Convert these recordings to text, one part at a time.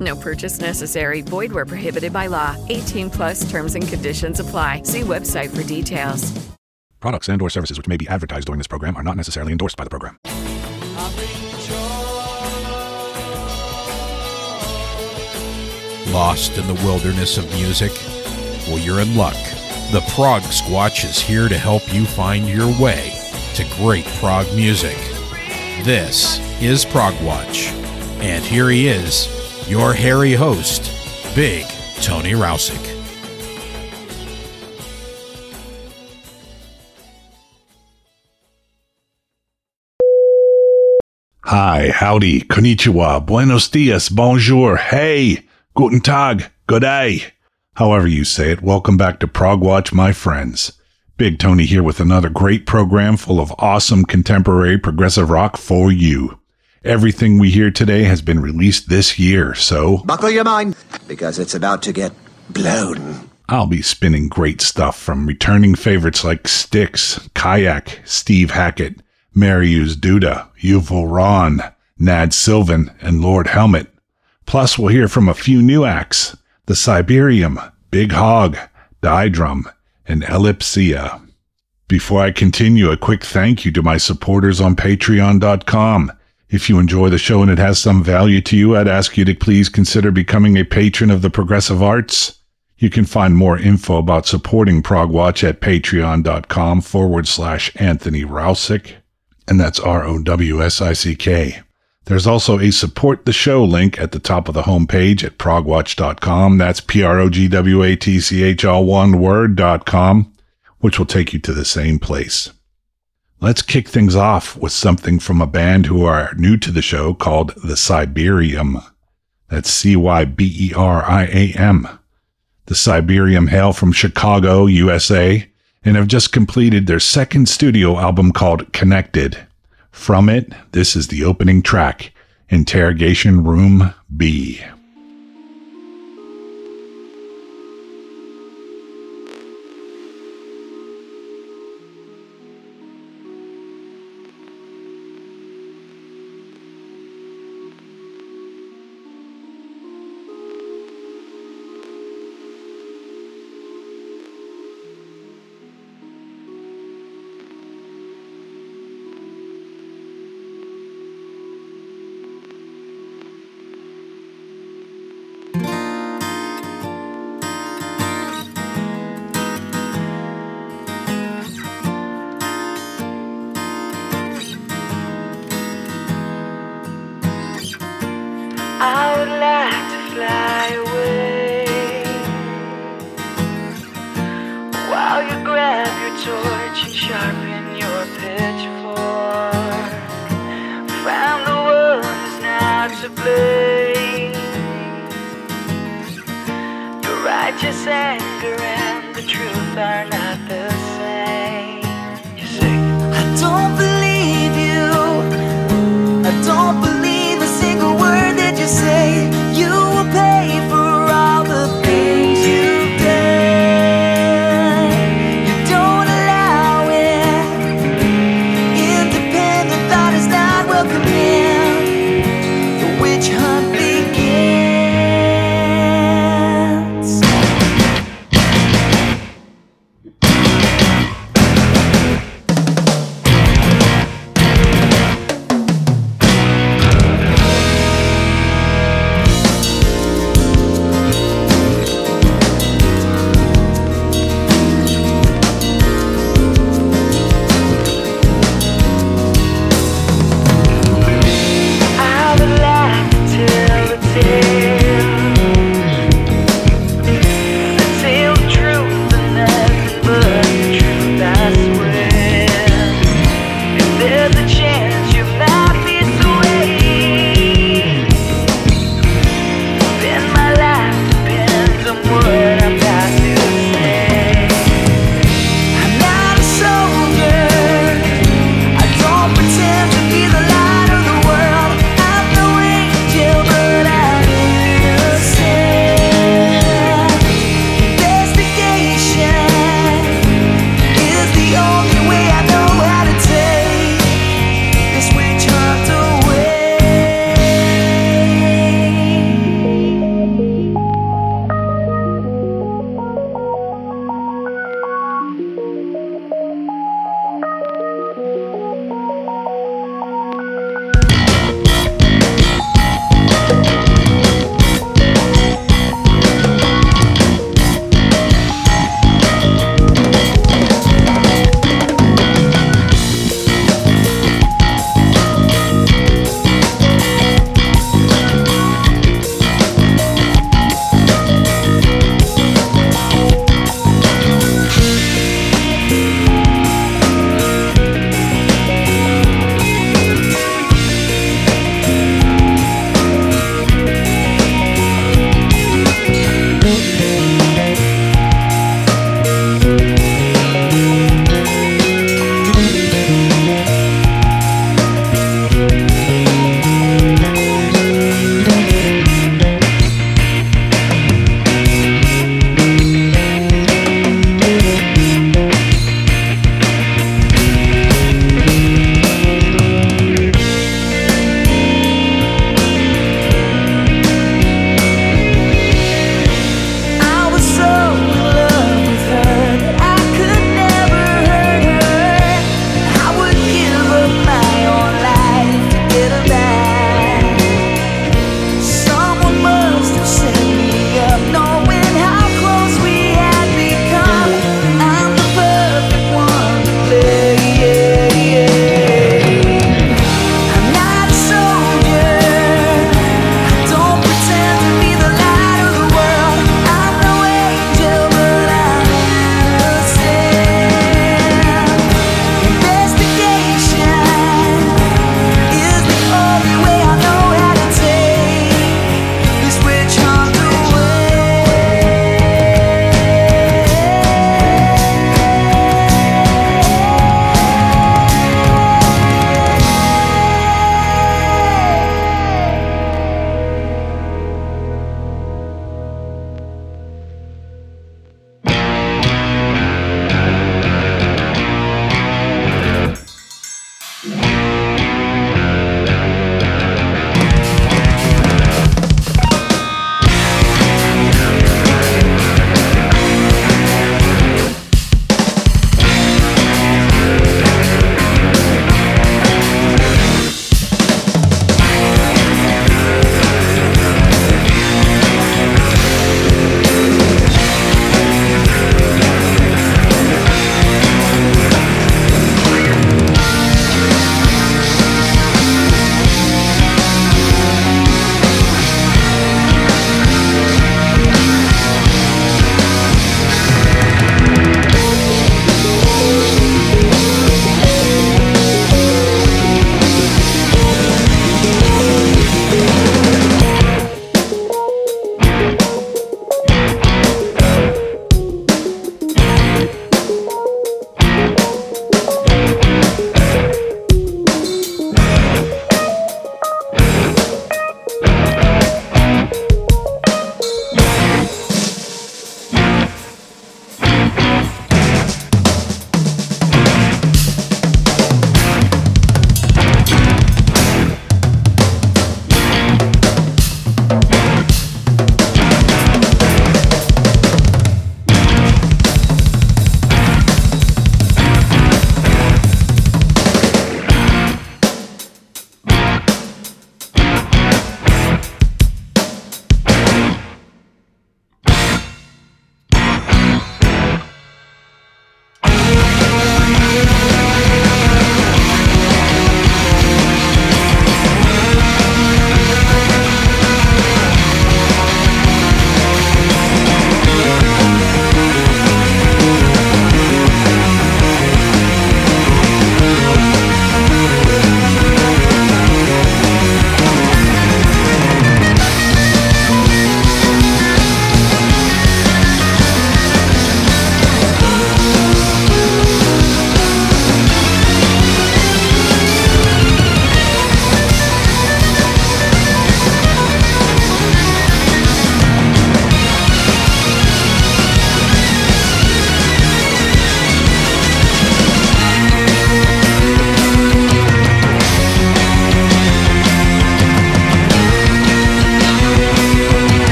No purchase necessary. Void where prohibited by law. 18 plus terms and conditions apply. See website for details. Products and or services which may be advertised during this program are not necessarily endorsed by the program. Lost in the wilderness of music? Well, you're in luck. The Prog Squatch is here to help you find your way to great prog music. This is Prog Watch. And here he is, your hairy host, Big Tony Rowsick. Hi, howdy, konnichiwa, buenos dias, bonjour, hey, guten tag, good day. However you say it, welcome back to Prog Watch, my friends. Big Tony here with another great program full of awesome contemporary progressive rock for you. Everything we hear today has been released this year, so Buckle your mind, because it's about to get blown. I'll be spinning great stuff from returning favorites like Styx, Kayak, Steve Hackett, Mariusz Duda, Yuval Ron, Nad Sylvan, and Lord Helmet. Plus, we'll hear from a few new acts the Cyberiam, Big Hogg, Die Drum, and Elypsia. Before I continue, a quick thank you to my supporters on patreon.com. If you enjoy the show and it has some value to you, I'd ask you to please consider becoming a patron of the Progressive Arts. You can find more info about supporting Progwatch at patreon.com forward slash Anthony Rowsick, and that's R O W S I C K. There's also a support the show link at the top of the homepage at progwatch.com. That's P R O G W A T C H all one word.com, which will take you to the same place. Let's kick things off with something from a band who are new to the show called The Cyberiam. That's C Y B E R I A M. The Cyberiam hail from Chicago, USA, and have just completed their second studio album called Connected. From it, this is the opening track, Interrogation Room B.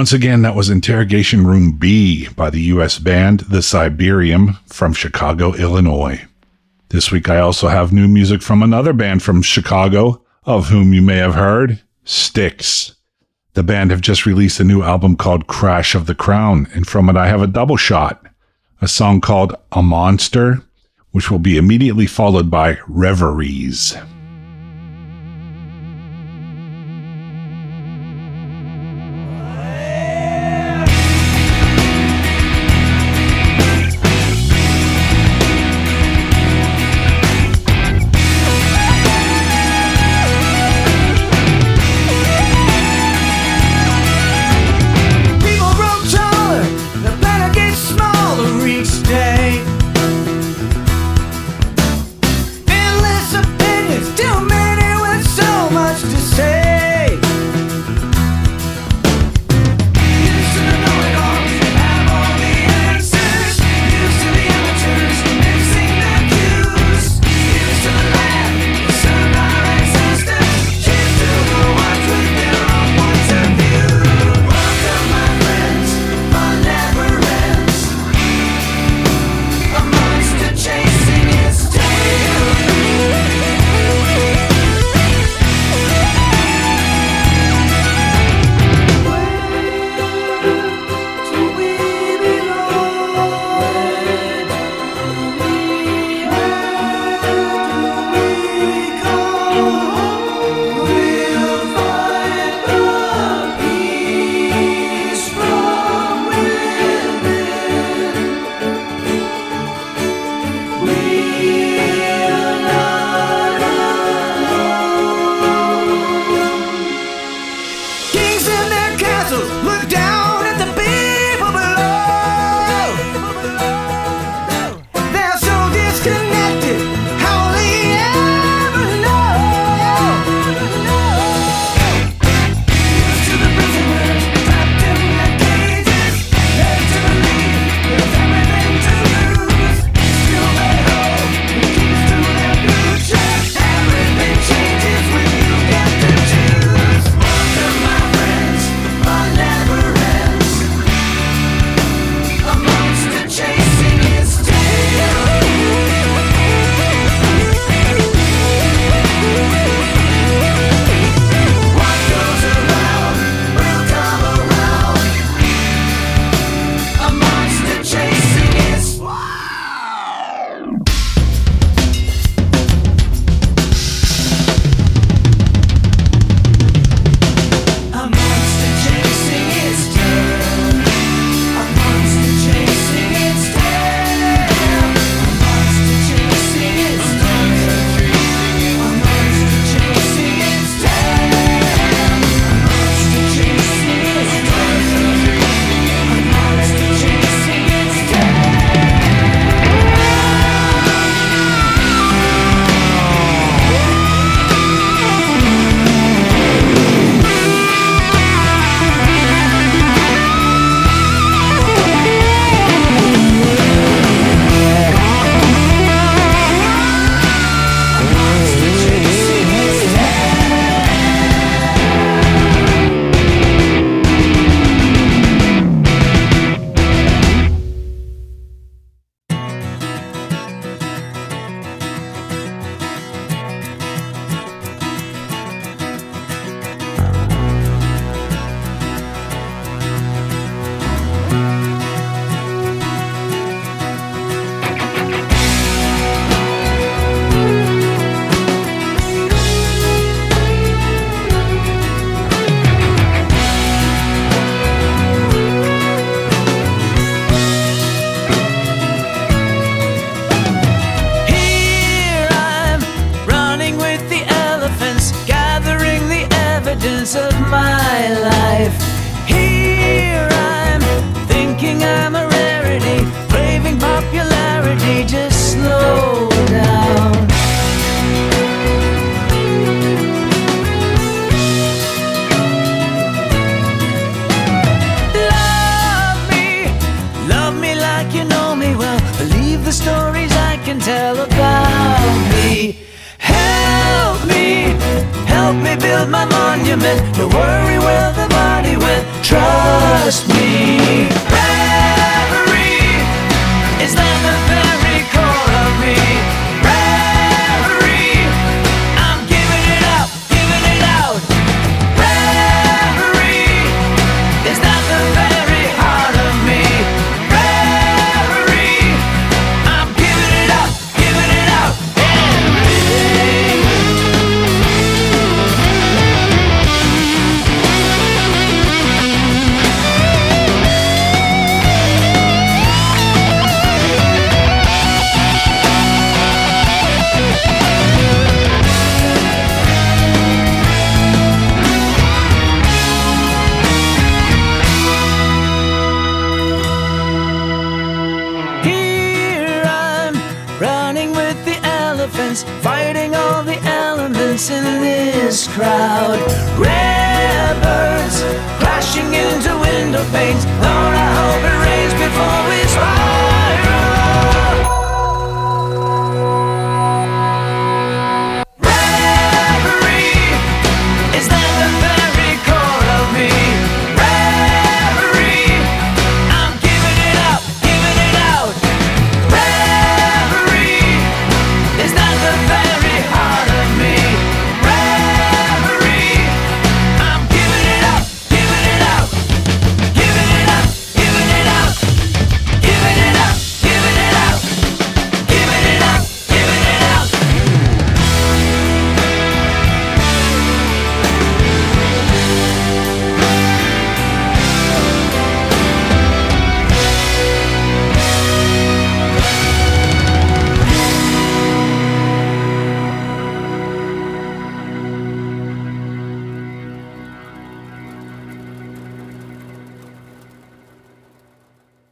Once again, that was Interrogation Room B by the U.S. band The Cyberiam from Chicago, Illinois. This week, I also have new music from another band from Chicago, of whom you may have heard, Styx. The band have just released a new album called Crash of the Crown, and from it, I have a double shot a song called A Monster, which will be immediately followed by Reveries.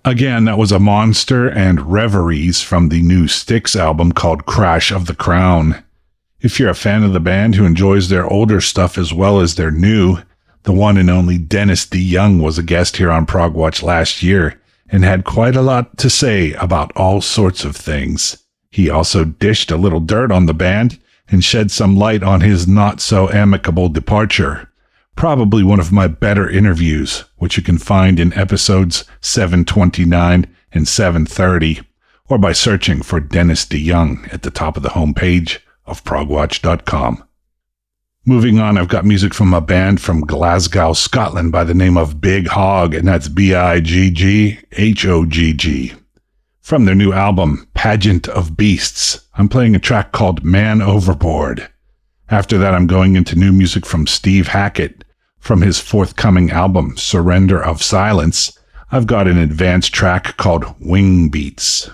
Again, that was a monster and reveries from the new Styx album called Crash of the Crown. If you're a fan of the band who enjoys their older stuff as well as their new, the one and only Dennis DeYoung was a guest here on Prog Watch last year and had quite a lot to say about all sorts of things. He also dished a little dirt on the band and shed some light on his not so amicable departure probably one of my better interviews, which you can find in episodes 729 and 730, or by searching for Dennis DeYoung at the top of the homepage of progwatch.com. Moving on, I've got music from a band from Glasgow, Scotland by the name of Big Hogg, and that's B I G G H O G G. From their new album, Pageant of Beasts, I'm playing a track called Man Overboard. After that, I'm going into new music from Steve Hackett. From his forthcoming album, Surrender of Silence, I've got an advanced track called Wing Beats.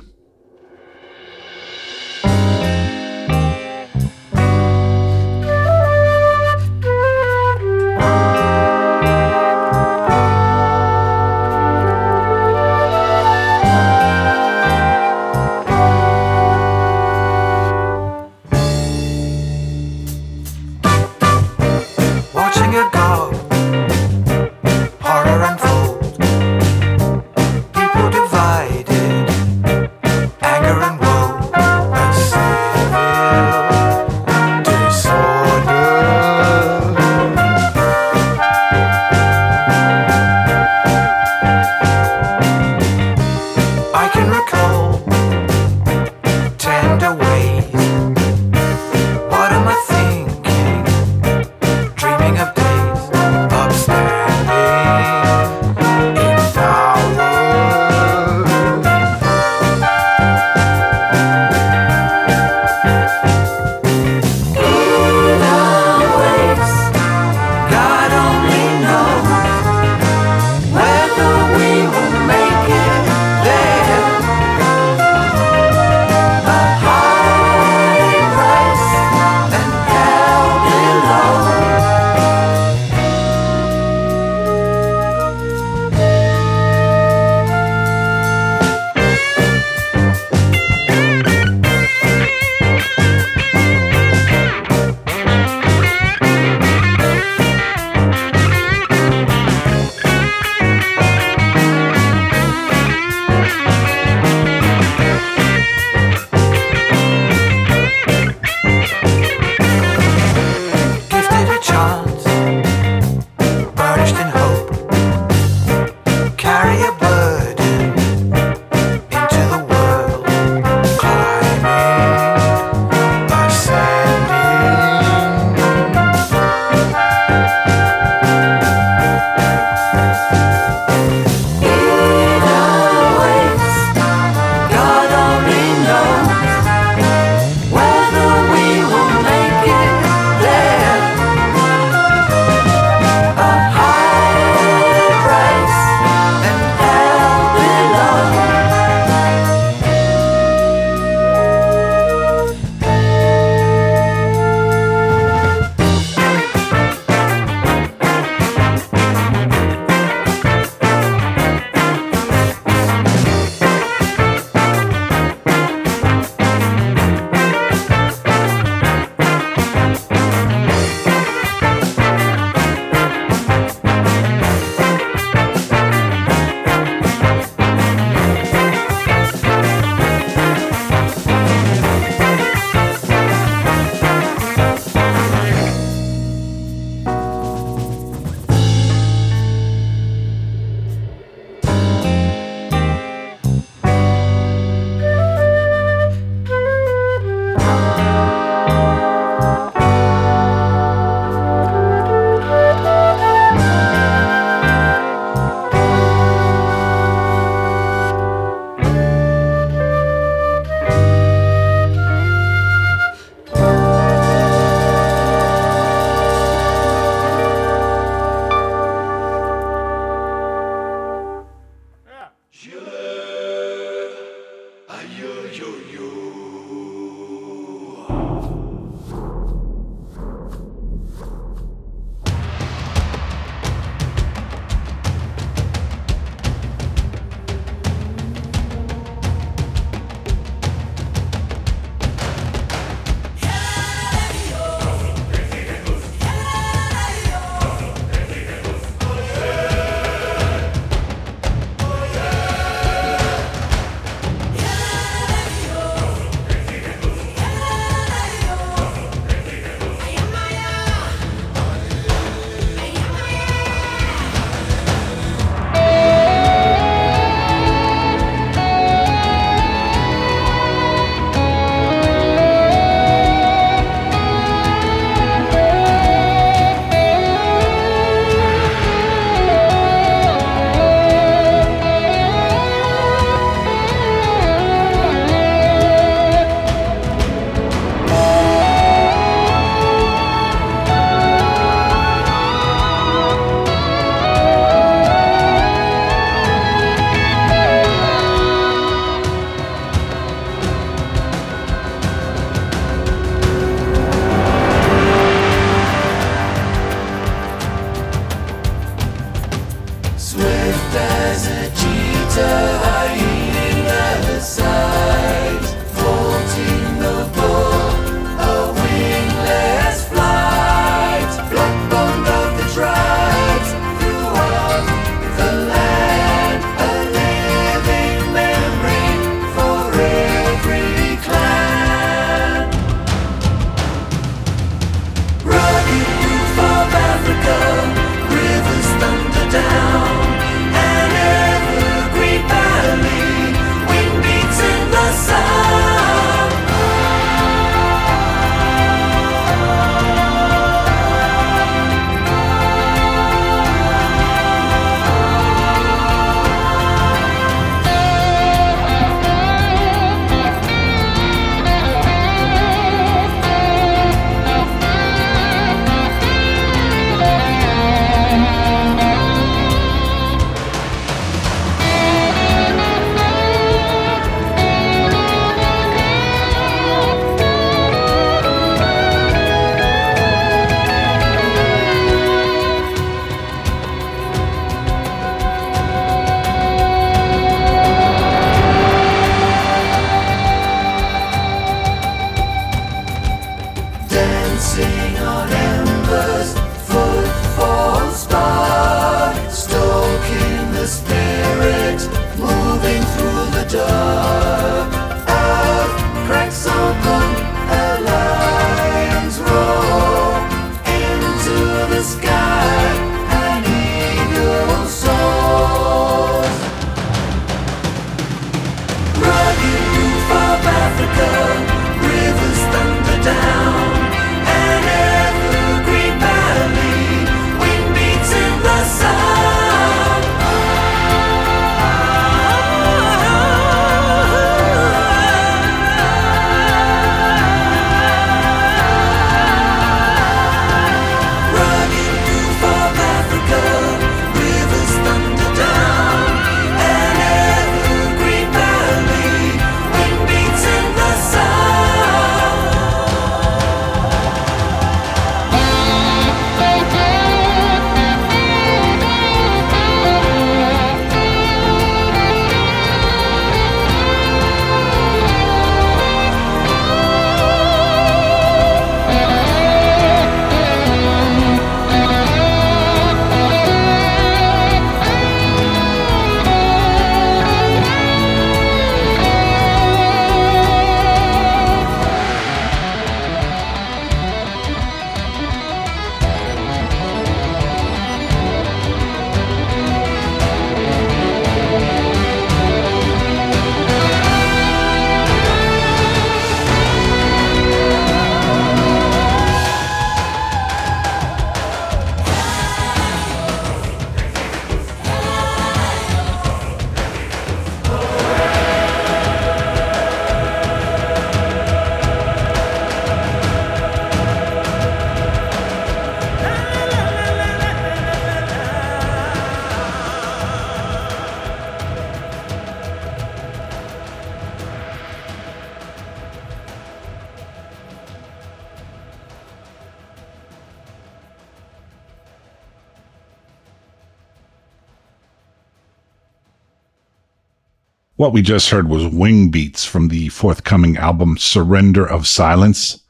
What we just heard was Wing Beats from the forthcoming album Surrender of Silence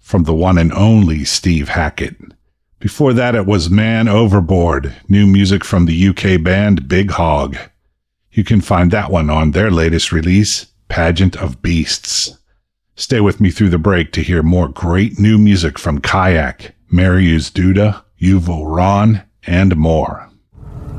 from the one and only Steve Hackett. Before that, it was Man Overboard, new music from the UK band Big Hogg. You can find that one on their latest release, Pageant of Beasts. Stay with me through the break to hear more great new music from Kayak, Mariusz Duda, Yuval Ron, and more.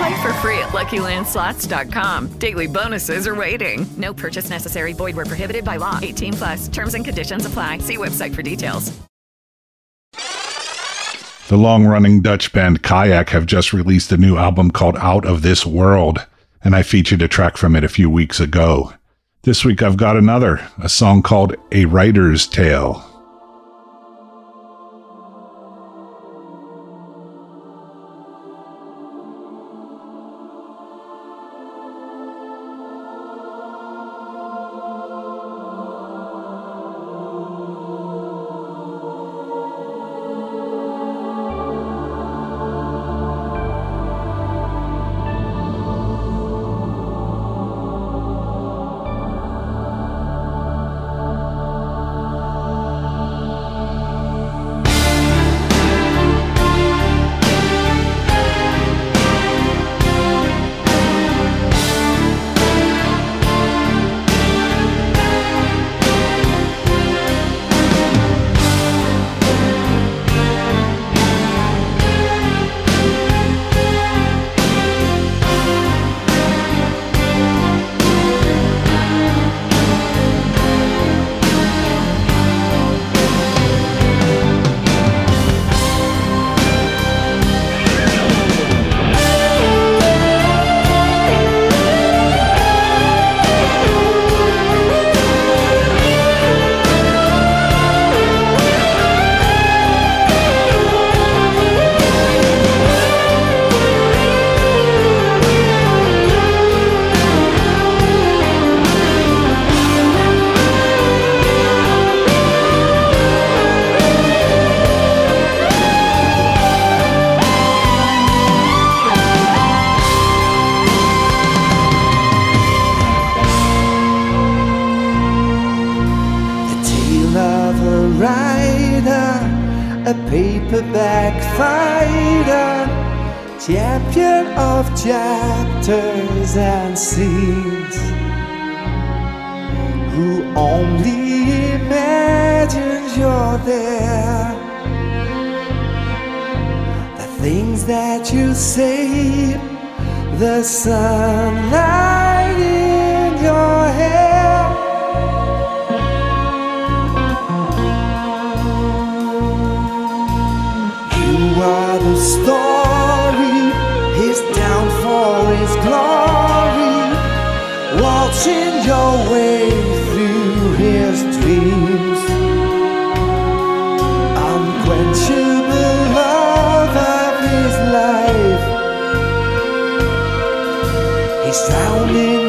Play for free at LuckyLandSlots.com. Daily bonuses are waiting. No purchase necessary. Void where prohibited by law. 18 plus. Terms and conditions apply. See website for details. The long running Dutch band Kayak have just released a new album called Out of This World, and I featured a track from it a few weeks ago. This week I've got another, a song called A Writer's Tale. A paperback fighter, champion of chapters and scenes, who only imagines you're there. The things that you say, the sunlight story, his downfall, his glory. Waltzing your way through his dreams. Unquenchable love of his life. He's drowned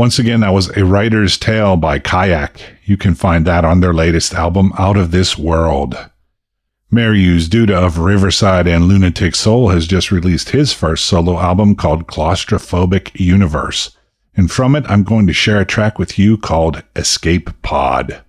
Once again, that was A Writer's Tale by Kayak. You can find that on their latest album, Out of This World. Mariusz Duda of Riverside and Lunatic Soul has just released his first solo album called Claustrophobic Universe. And from it, I'm going to share a track with you called Escape Pod.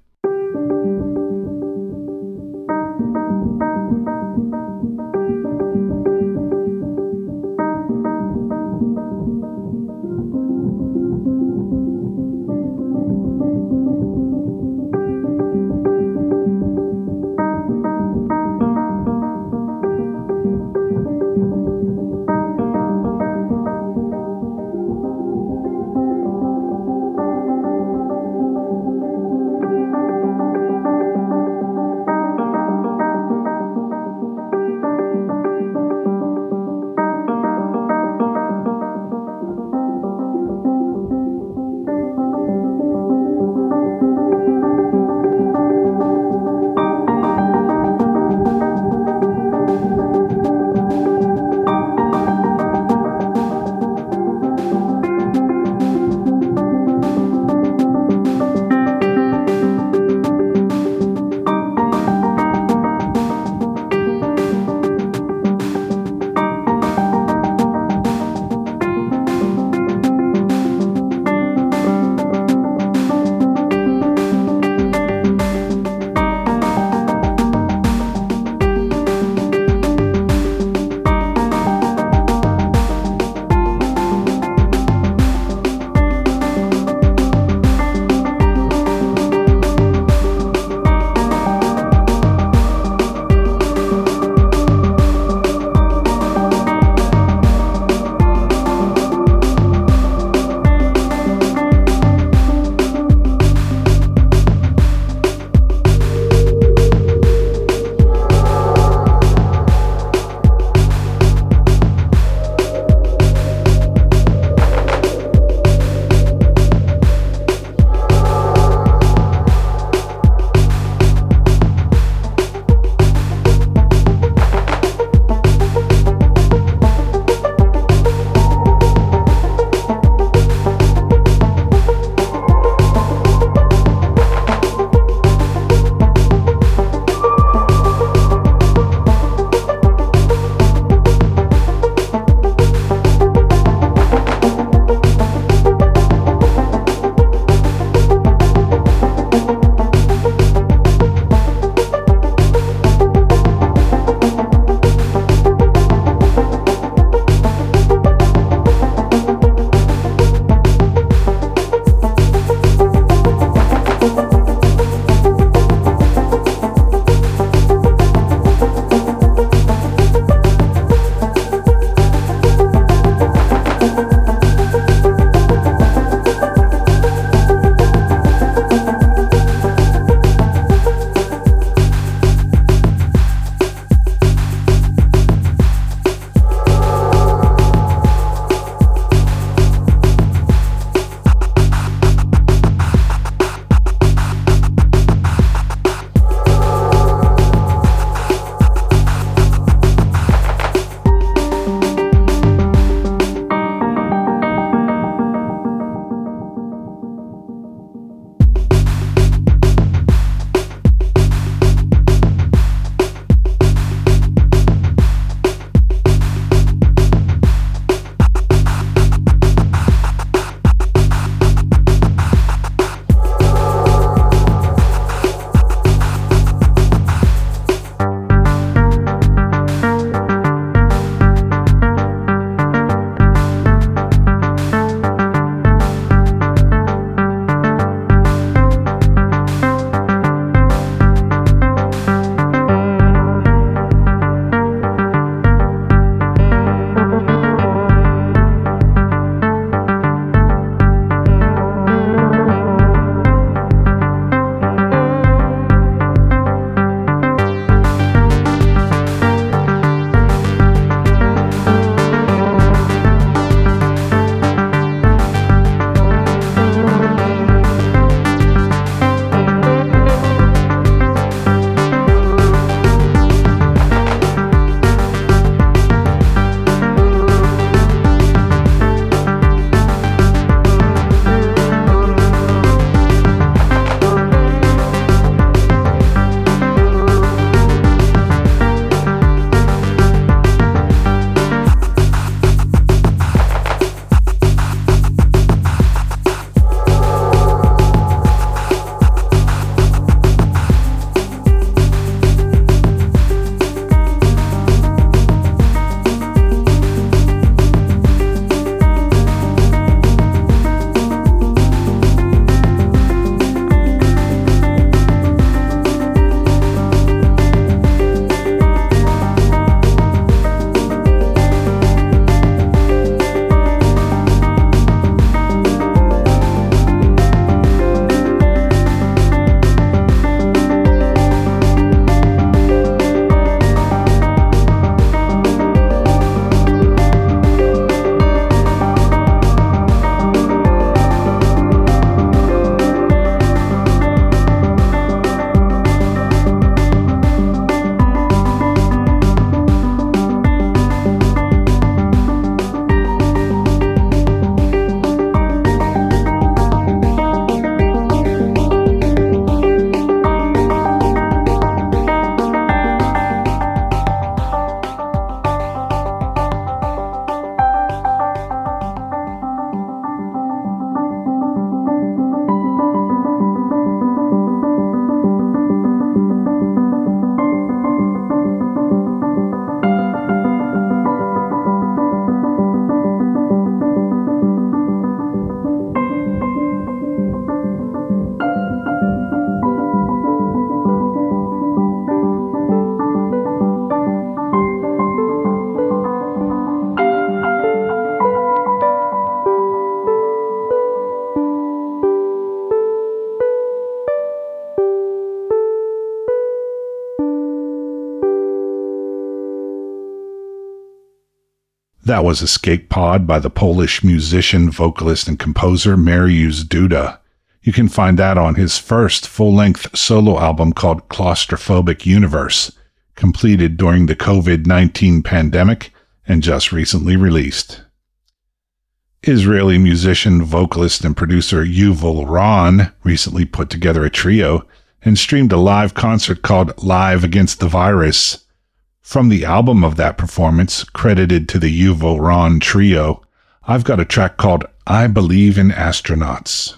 That was Escape Pod by the Polish musician, vocalist, and composer Mariusz Duda. You can find that on his first full length solo album called Claustrophobic Universe, completed during the COVID 19 pandemic and just recently released. Israeli musician, vocalist, and producer Yuval Ron recently put together a trio and streamed a live concert called Live Against the Virus. From the album of that performance, credited to the Yuval Ron Trio, I've got a track called I Believe in Astronauts.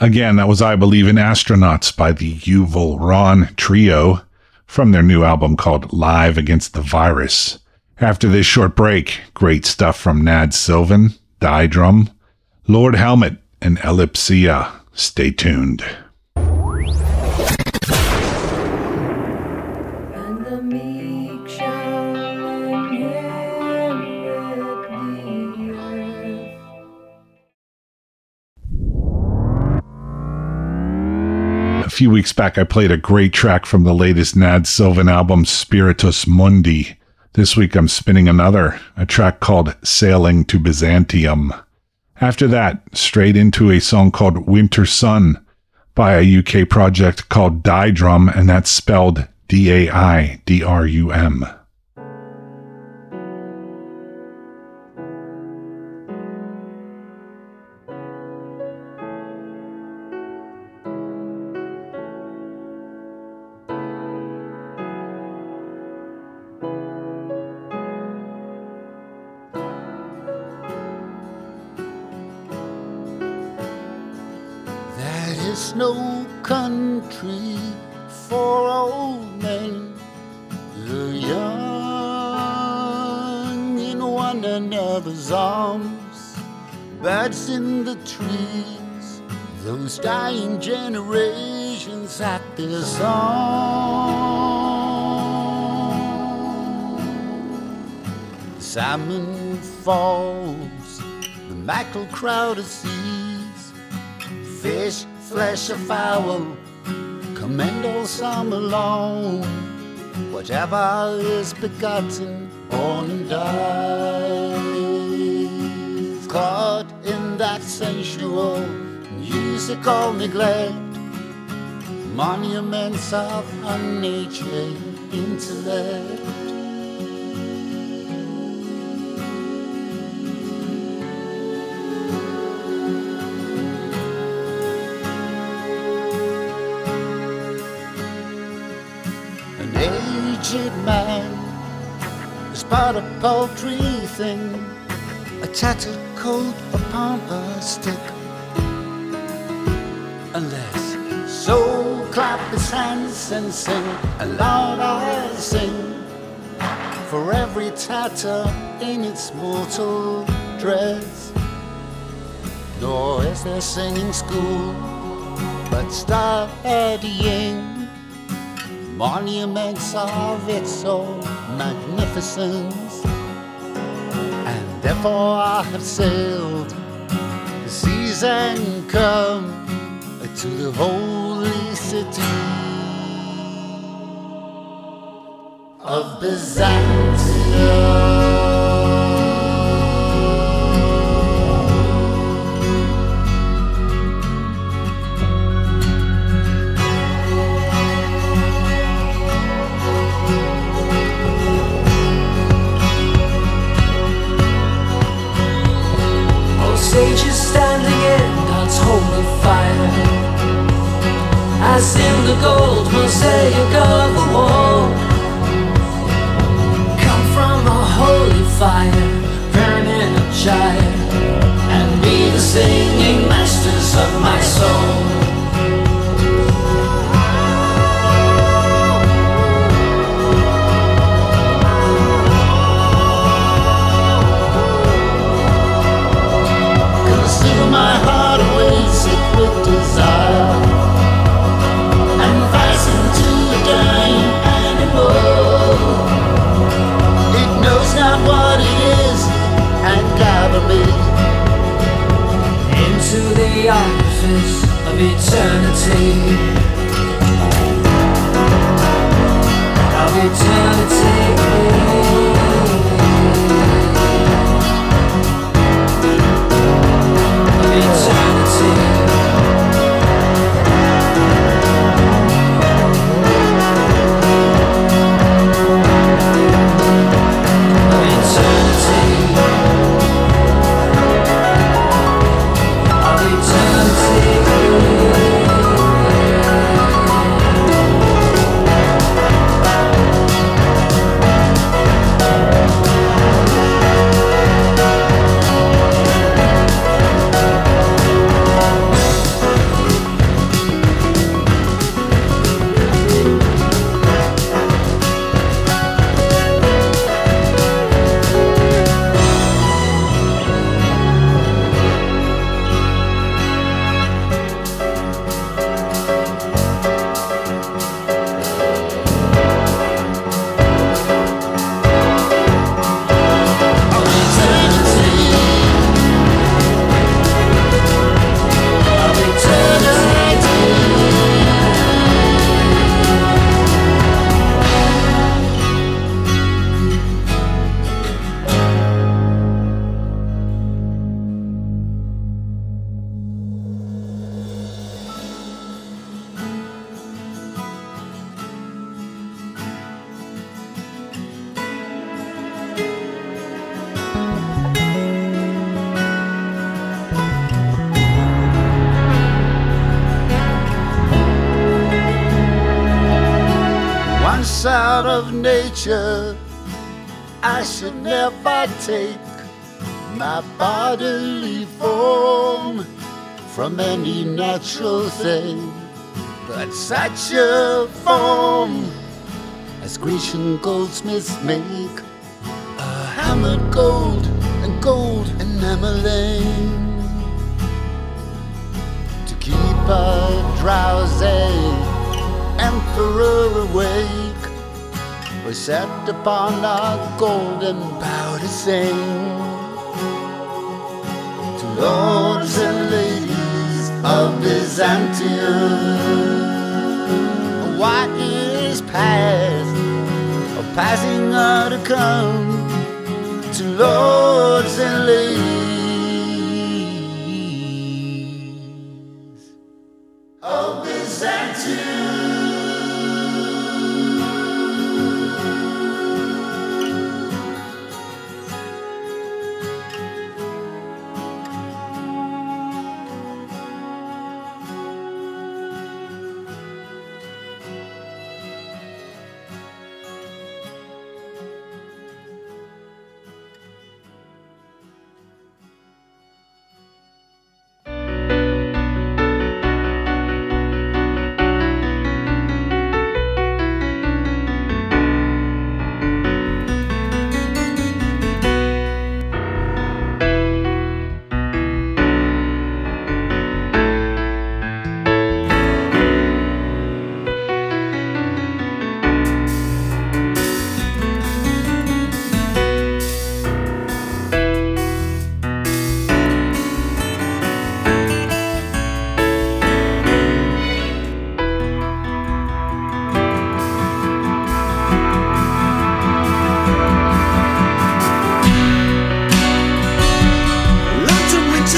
Again, that was I Believe in Astronauts by the Yuval Ron Trio from their new album called Live Against the Virus. After this short break, great stuff from Nad Sylvan, Daidrum, Lord Helmet, and Elypsia. Stay tuned. Few weeks back, I played a great track from the latest Nad Sylvan album, Spiritus Mundi. This week, I'm spinning another, a track called Sailing to Byzantium. After that, straight into a song called Winter Sun by a UK project called Daidrum, and that's spelled D A I D R U M. in the trees, those dying generations at their song. The salmon falls, the mackerel crowd of seas fish, flesh, or fowl, commend all summer long. Whatever is begotten, born and dies, in that sensual musical neglect, monuments of unnatured intellect. An aged man is but a paltry thing, tattered coat upon a stick. Unless so clap his hands and sing aloud, I'll sing for every tatter in its mortal dress. Nor is there singing school, but studying monuments of its own magnificence. Therefore I have sailed the seas and come to the holy city of Byzantium. As in the gold mosaic of the wall. Come from a holy fire, burning a giant, and be the singing masters of my soul. The of eternity. Of eternity. Of eternity. I should never take my bodily form from any natural thing, but such a form as Grecian goldsmiths make a hammered gold and gold enameling to keep a drowsy emperor awake. We sat upon our golden bow to sing to lords and ladies of Byzantium. What is past or passing on to come to lords and ladies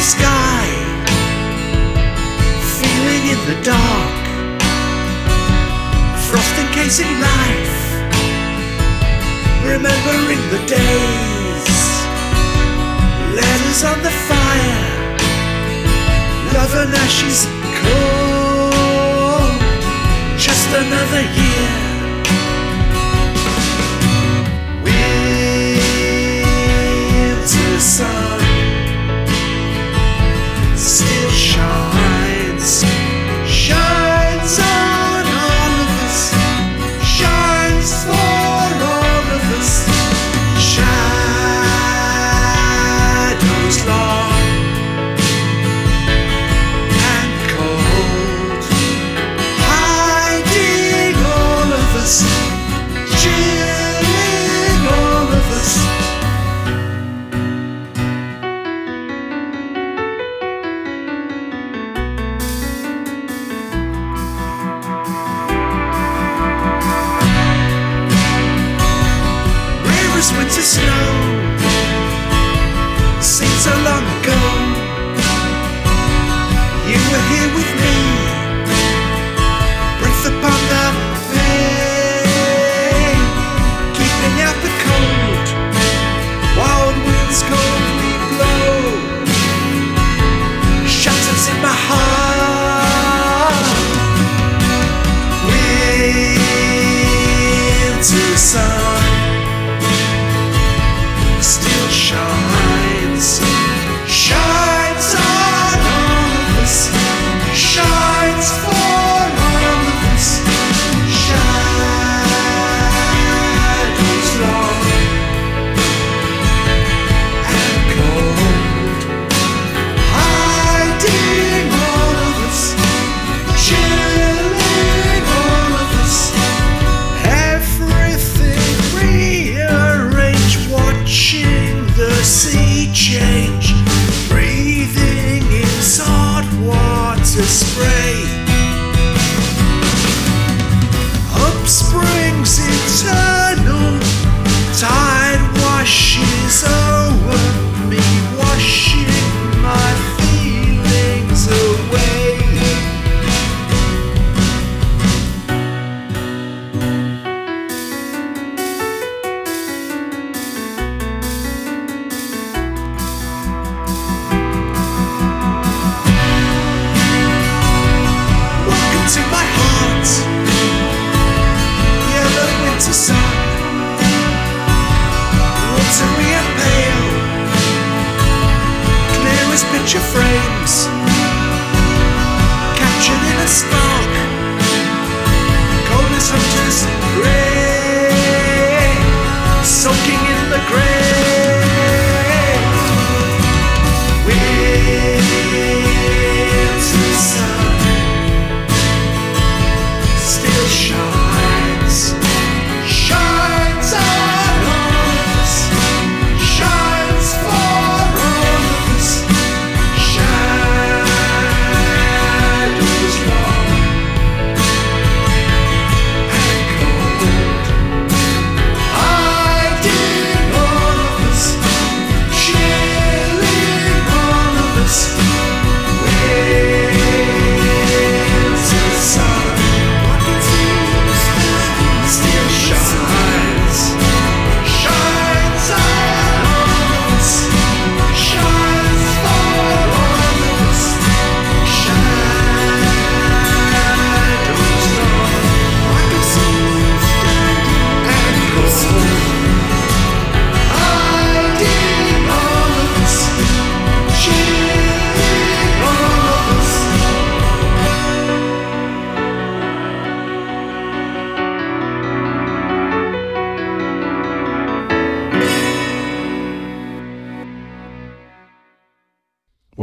Winter sky, feeling in the dark, frost encasing life, remembering the days, letters on the fire, love and ashes cold, just another year. Winter sun still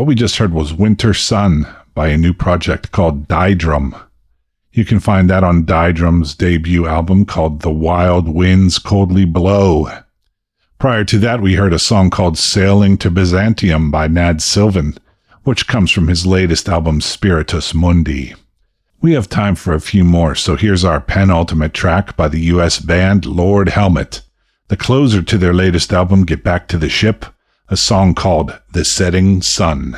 We just heard was Winter Sun by a new project called Daidrum. You can find that on Daidrum's debut album called The Wild Winds Coldly Blow. Prior to that, we heard a song called Sailing to Byzantium by Nad Sylvan, which comes from his latest album Spiritus Mundi. We have time for a few more, so here's our penultimate track by the US band Lord Helmet, the closer to their latest album Get Back to the Ship, a song called The Setting Sun.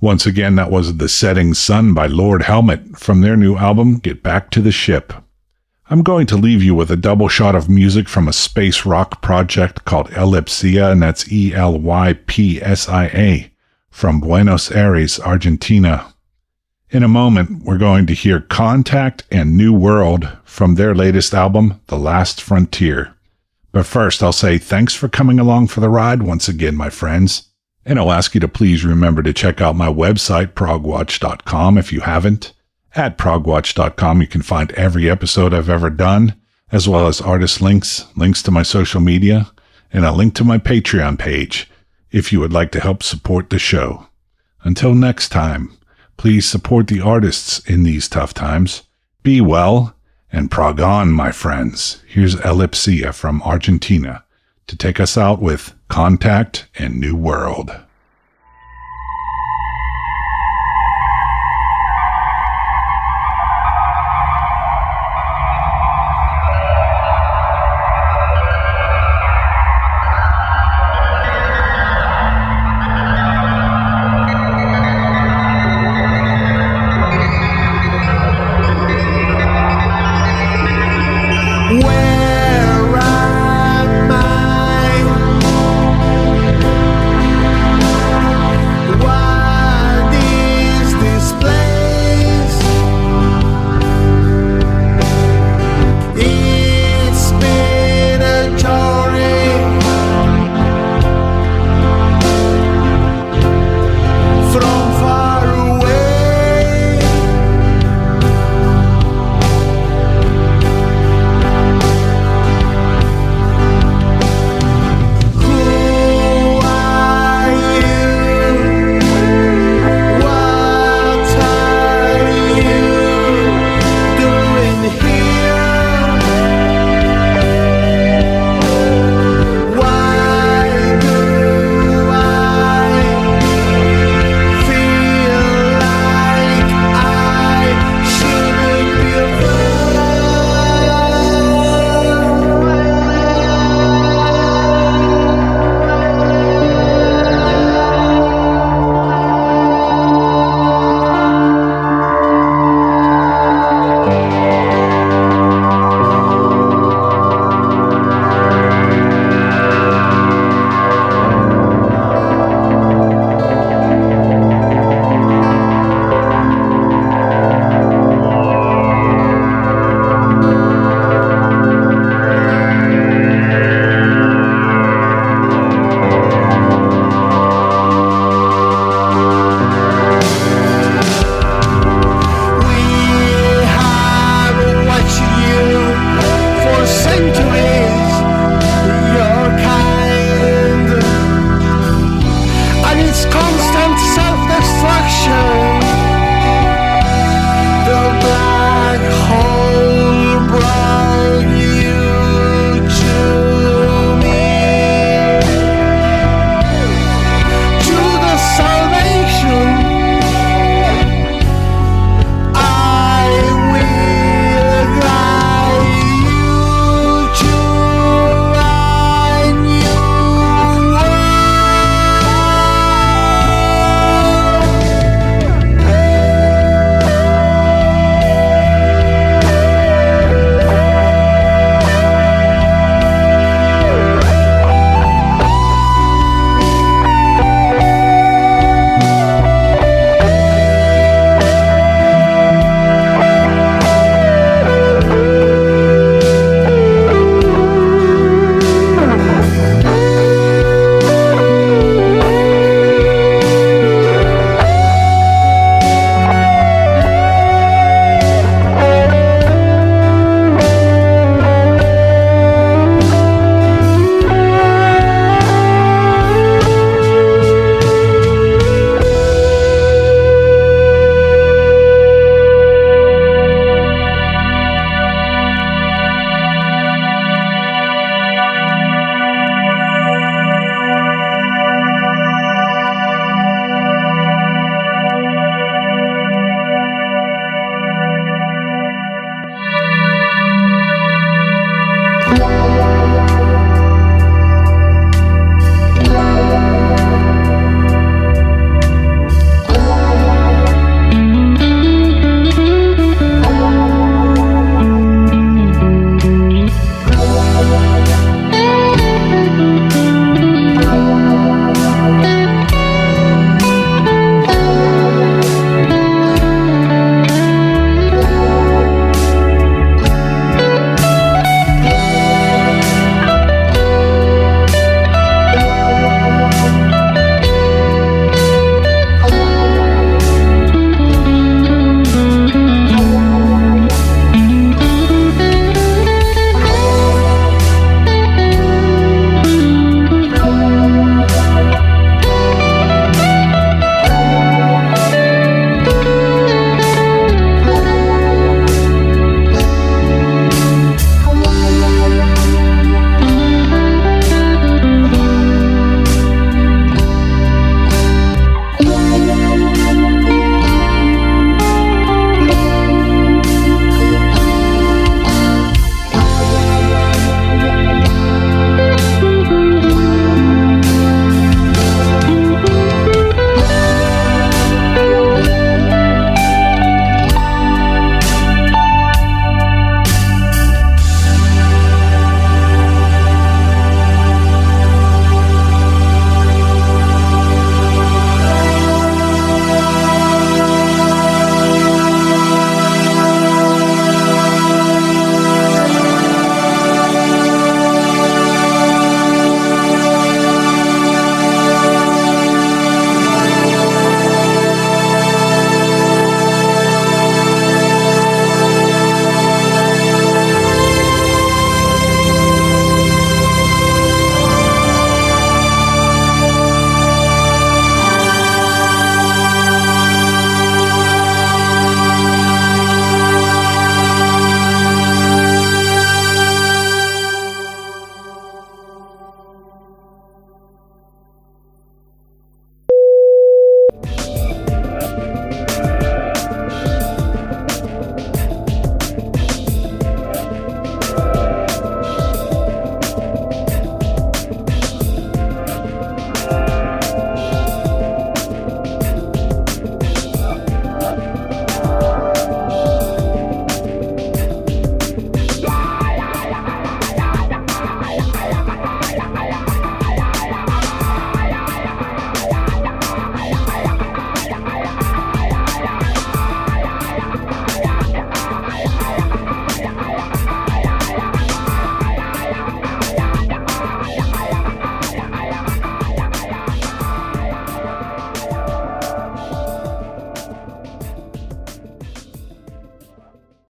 Once again, that was The Setting Sun by Lord Helmet from their new album, Get Back to the Ship. I'm going to leave you with a double shot of music from a space rock project called Elypsia, and that's E L Y P S I A, from Buenos Aires, Argentina. In a moment, we're going to hear Contact and New World from their latest album, The Last Frontier. But first, I'll say thanks for coming along for the ride once again, my friends. And I'll ask you to please remember to check out my website, progwatch.com, if you haven't. At progwatch.com, you can find every episode I've ever done, as well as artist links, links to my social media, and a link to my Patreon page if you would like to help support the show. Until next time, please support the artists in these tough times. Be well and prog on, my friends. Here's Elypsia from Argentina to take us out with Contact and New World.